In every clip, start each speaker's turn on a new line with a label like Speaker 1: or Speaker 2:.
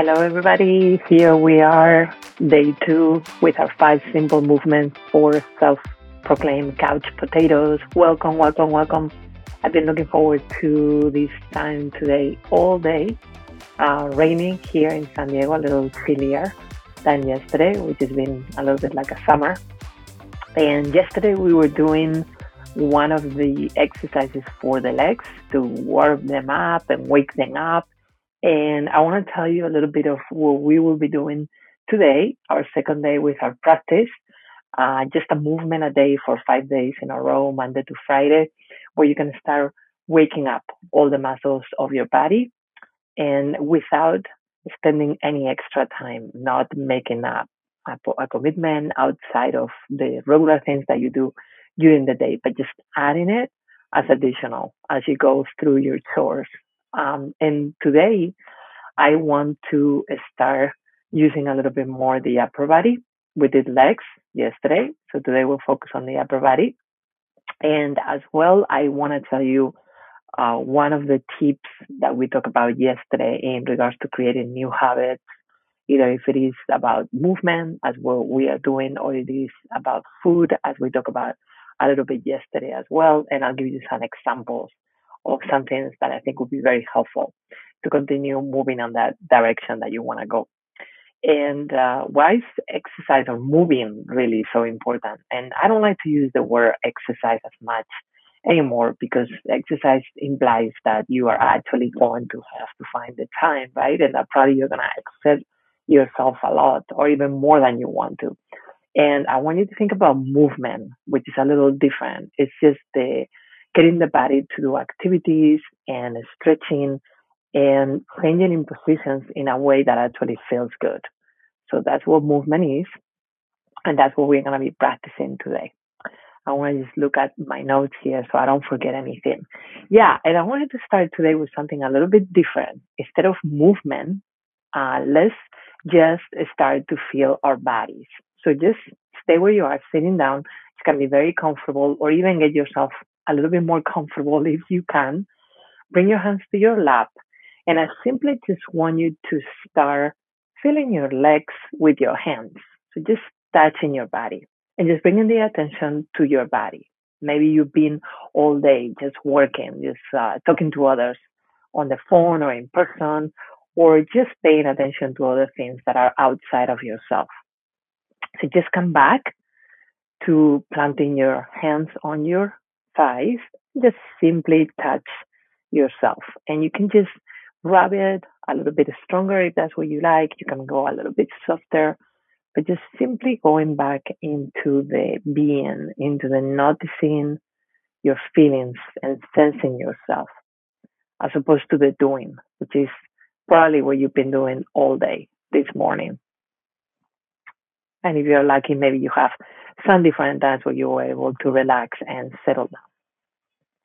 Speaker 1: Hello, everybody. Here we are, day two, with our five simple movements for self proclaimed couch potatoes. Welcome, welcome, welcome. I've been looking forward to this time today all day. Uh, raining here in San Diego, a little chillier than yesterday, which has been a little bit like a summer. And yesterday we were doing one of the exercises for the legs to warm them up and wake them up and I want to tell you a little bit of what we will be doing today, our second day with our practice. Uh, just a movement a day for five days in a row, Monday to Friday, where you can start waking up all the muscles of your body and without spending any extra time, not making a, a, a commitment outside of the regular things that you do during the day, but just adding it as additional as you go through your chores um, and today, I want to start using a little bit more the upper body. We did legs yesterday, so today we'll focus on the upper body. And as well, I want to tell you uh, one of the tips that we talked about yesterday in regards to creating new habits, either if it is about movement, as what we are doing, or it is about food, as we talked about a little bit yesterday as well. And I'll give you some examples of some things that I think would be very helpful to continue moving on that direction that you want to go. And uh, why is exercise or moving really so important? And I don't like to use the word exercise as much anymore because exercise implies that you are actually going to have to find the time, right? And that probably you're going to exert yourself a lot or even more than you want to. And I want you to think about movement, which is a little different. It's just the getting the body to do activities and stretching and changing in positions in a way that actually feels good. So that's what movement is. And that's what we're going to be practicing today. I want to just look at my notes here so I don't forget anything. Yeah, and I wanted to start today with something a little bit different. Instead of movement, uh, let's just start to feel our bodies. So just stay where you are, sitting down. It's going to be very comfortable, or even get yourself a little bit more comfortable if you can. Bring your hands to your lap. And I simply just want you to start feeling your legs with your hands. So just touching your body and just bringing the attention to your body. Maybe you've been all day just working, just uh, talking to others on the phone or in person, or just paying attention to other things that are outside of yourself. So just come back to planting your hands on your thighs, just simply touch yourself. And you can just rub it a little bit stronger if that's what you like. You can go a little bit softer, but just simply going back into the being, into the noticing your feelings and sensing yourself, as opposed to the doing, which is probably what you've been doing all day this morning. And if you're lucky, maybe you have some different times where you were able to relax and settle down.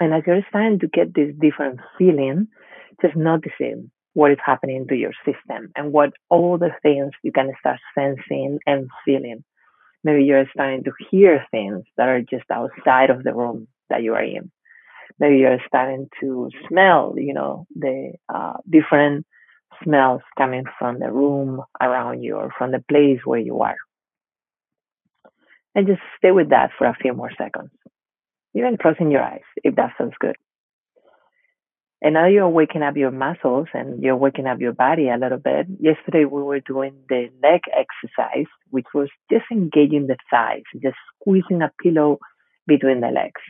Speaker 1: And as you're starting to get this different feeling, just noticing what is happening to your system and what all the things you can start sensing and feeling. Maybe you're starting to hear things that are just outside of the room that you are in. Maybe you're starting to smell, you know, the uh, different smells coming from the room around you or from the place where you are. And just stay with that for a few more seconds even closing your eyes if that feels good. And now you're waking up your muscles and you're waking up your body a little bit. Yesterday we were doing the leg exercise, which was just engaging the thighs, just squeezing a pillow between the legs.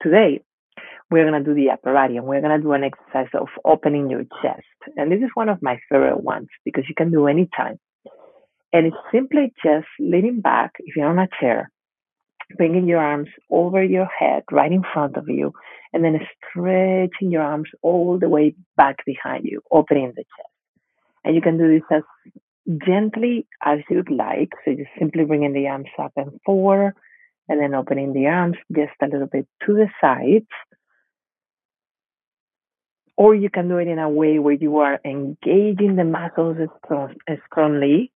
Speaker 1: Today we're going to do the upper body and we're going to do an exercise of opening your chest. And this is one of my favorite ones because you can do anytime. And it's simply just leaning back if you're on a chair bringing your arms over your head right in front of you and then stretching your arms all the way back behind you, opening the chest. And you can do this as gently as you'd like. So just simply bringing the arms up and forward and then opening the arms just a little bit to the sides. Or you can do it in a way where you are engaging the muscles strongly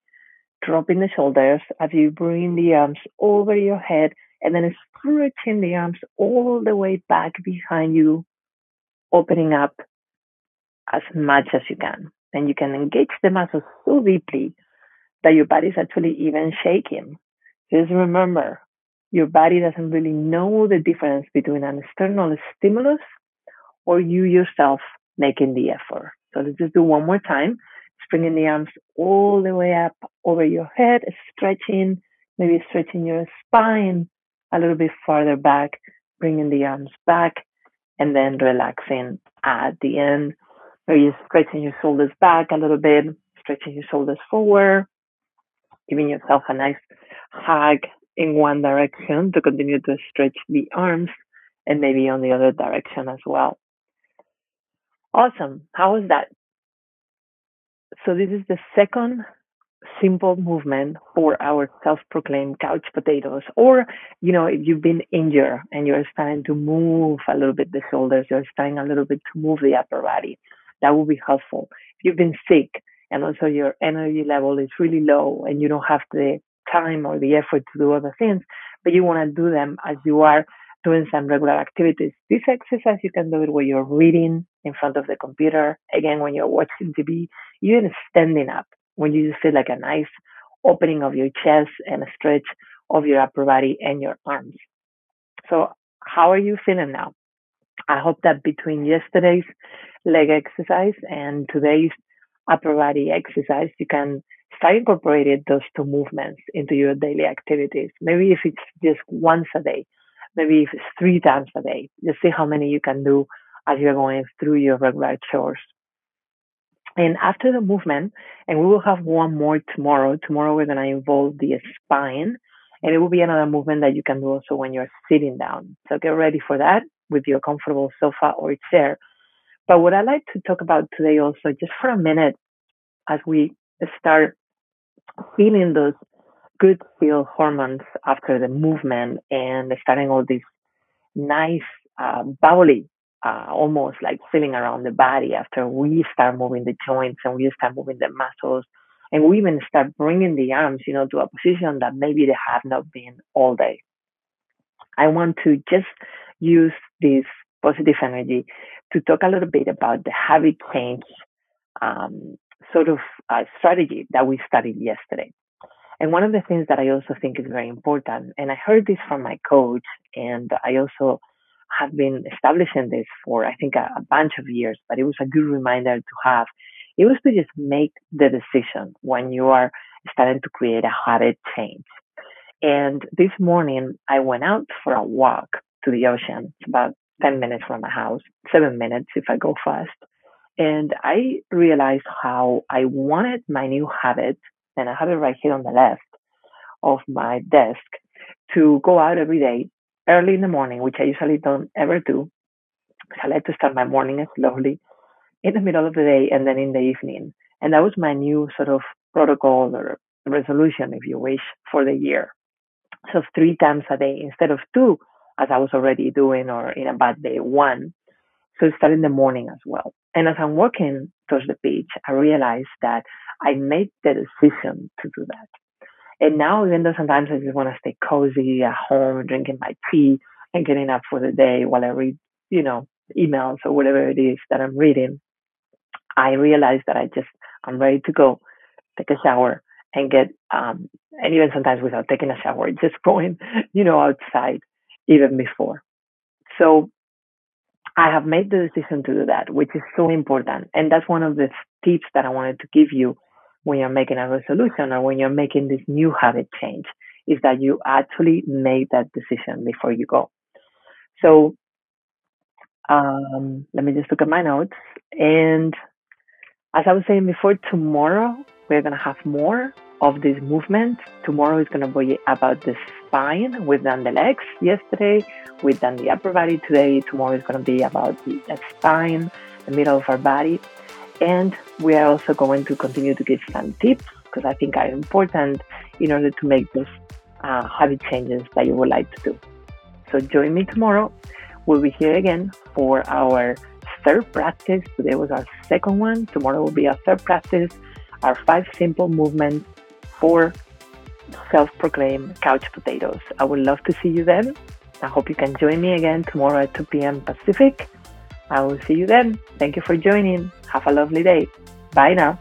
Speaker 1: dropping the shoulders as you bring the arms over your head and then stretching the arms all the way back behind you, opening up as much as you can. and you can engage the muscles so deeply that your body is actually even shaking. Just remember, your body doesn't really know the difference between an external stimulus or you yourself making the effort. So let's just do one more time. Bringing the arms all the way up over your head, stretching, maybe stretching your spine a little bit farther back, bringing the arms back, and then relaxing at the end. Maybe stretching your shoulders back a little bit, stretching your shoulders forward, giving yourself a nice hug in one direction to continue to stretch the arms and maybe on the other direction as well. Awesome. How was that? So this is the second simple movement for our self-proclaimed couch potatoes. Or, you know, if you've been injured and you're starting to move a little bit the shoulders, you're starting a little bit to move the upper body, that will be helpful. If you've been sick and also your energy level is really low and you don't have the time or the effort to do other things, but you want to do them as you are doing some regular activities. This exercise, you can do it when you're reading in front of the computer. Again, when you're watching TV, even standing up, when you just feel like a nice opening of your chest and a stretch of your upper body and your arms. So how are you feeling now? I hope that between yesterday's leg exercise and today's upper body exercise, you can start incorporating those two movements into your daily activities. Maybe if it's just once a day, maybe if it's three times a day, just see how many you can do as you're going through your regular chores. And after the movement, and we will have one more tomorrow. Tomorrow we're to involve the spine, and it will be another movement that you can do also when you're sitting down. So get ready for that with your comfortable sofa or chair. But what I'd like to talk about today also, just for a minute, as we start feeling those good feel hormones after the movement and starting all these nice uh, bubbly uh, almost like feeling around the body after we start moving the joints and we start moving the muscles. And we even start bringing the arms you know to a position that maybe they have not been all day. I want to just use this positive energy to talk a little bit about the habit change um, sort of uh, strategy that we studied yesterday. And one of the things that I also think is very important, and I heard this from my coach, and I also have been establishing this for, I think, a, a bunch of years, but it was a good reminder to have. It was to just make the decision when you are starting to create a habit change. And this morning, I went out for a walk to the ocean. It's about 10 minutes from my house, seven minutes if I go fast. And I realized how I wanted my new habit, and I have it right here on the left of my desk, to go out every day early in the morning, which I usually don't ever do. I like to start my morning slowly in the middle of the day and then in the evening. And that was my new sort of protocol or resolution, if you wish, for the year. So three times a day instead of two, as I was already doing, or in a bad day, one. So start in the morning as well. And as I'm walking towards the beach, I realized that I made the decision to do that. And now, even though sometimes I just want to stay cozy at home, drinking my tea and getting up for the day while I read, you know, emails or whatever it is that I'm reading, I realize that I just, I'm ready to go take a shower and get, um, and even sometimes without taking a shower, just going, you know, outside even before. So I have made the decision to do that, which is so important. And that's one of the tips that I wanted to give you when you're making a resolution or when you're making this new habit change is that you actually make that decision before you go. So um, let me just look at my notes. And as I was saying before, tomorrow we're going to have more of this movement. Tomorrow is going to be about the spine. We've done the legs yesterday. We've done the upper body today. Tomorrow is going to be about the spine, the middle of our body. And we are also going to continue to give some tips because I think are important in order to make those uh, habit changes that you would like to do. So join me tomorrow. We'll be here again for our third practice. Today was our second one. Tomorrow will be our third practice, our five simple movements for self-proclaimed couch potatoes. I would love to see you then. I hope you can join me again tomorrow at 2 p.m. Pacific. I will see you then. Thank you for joining. Have a lovely day. Bye now.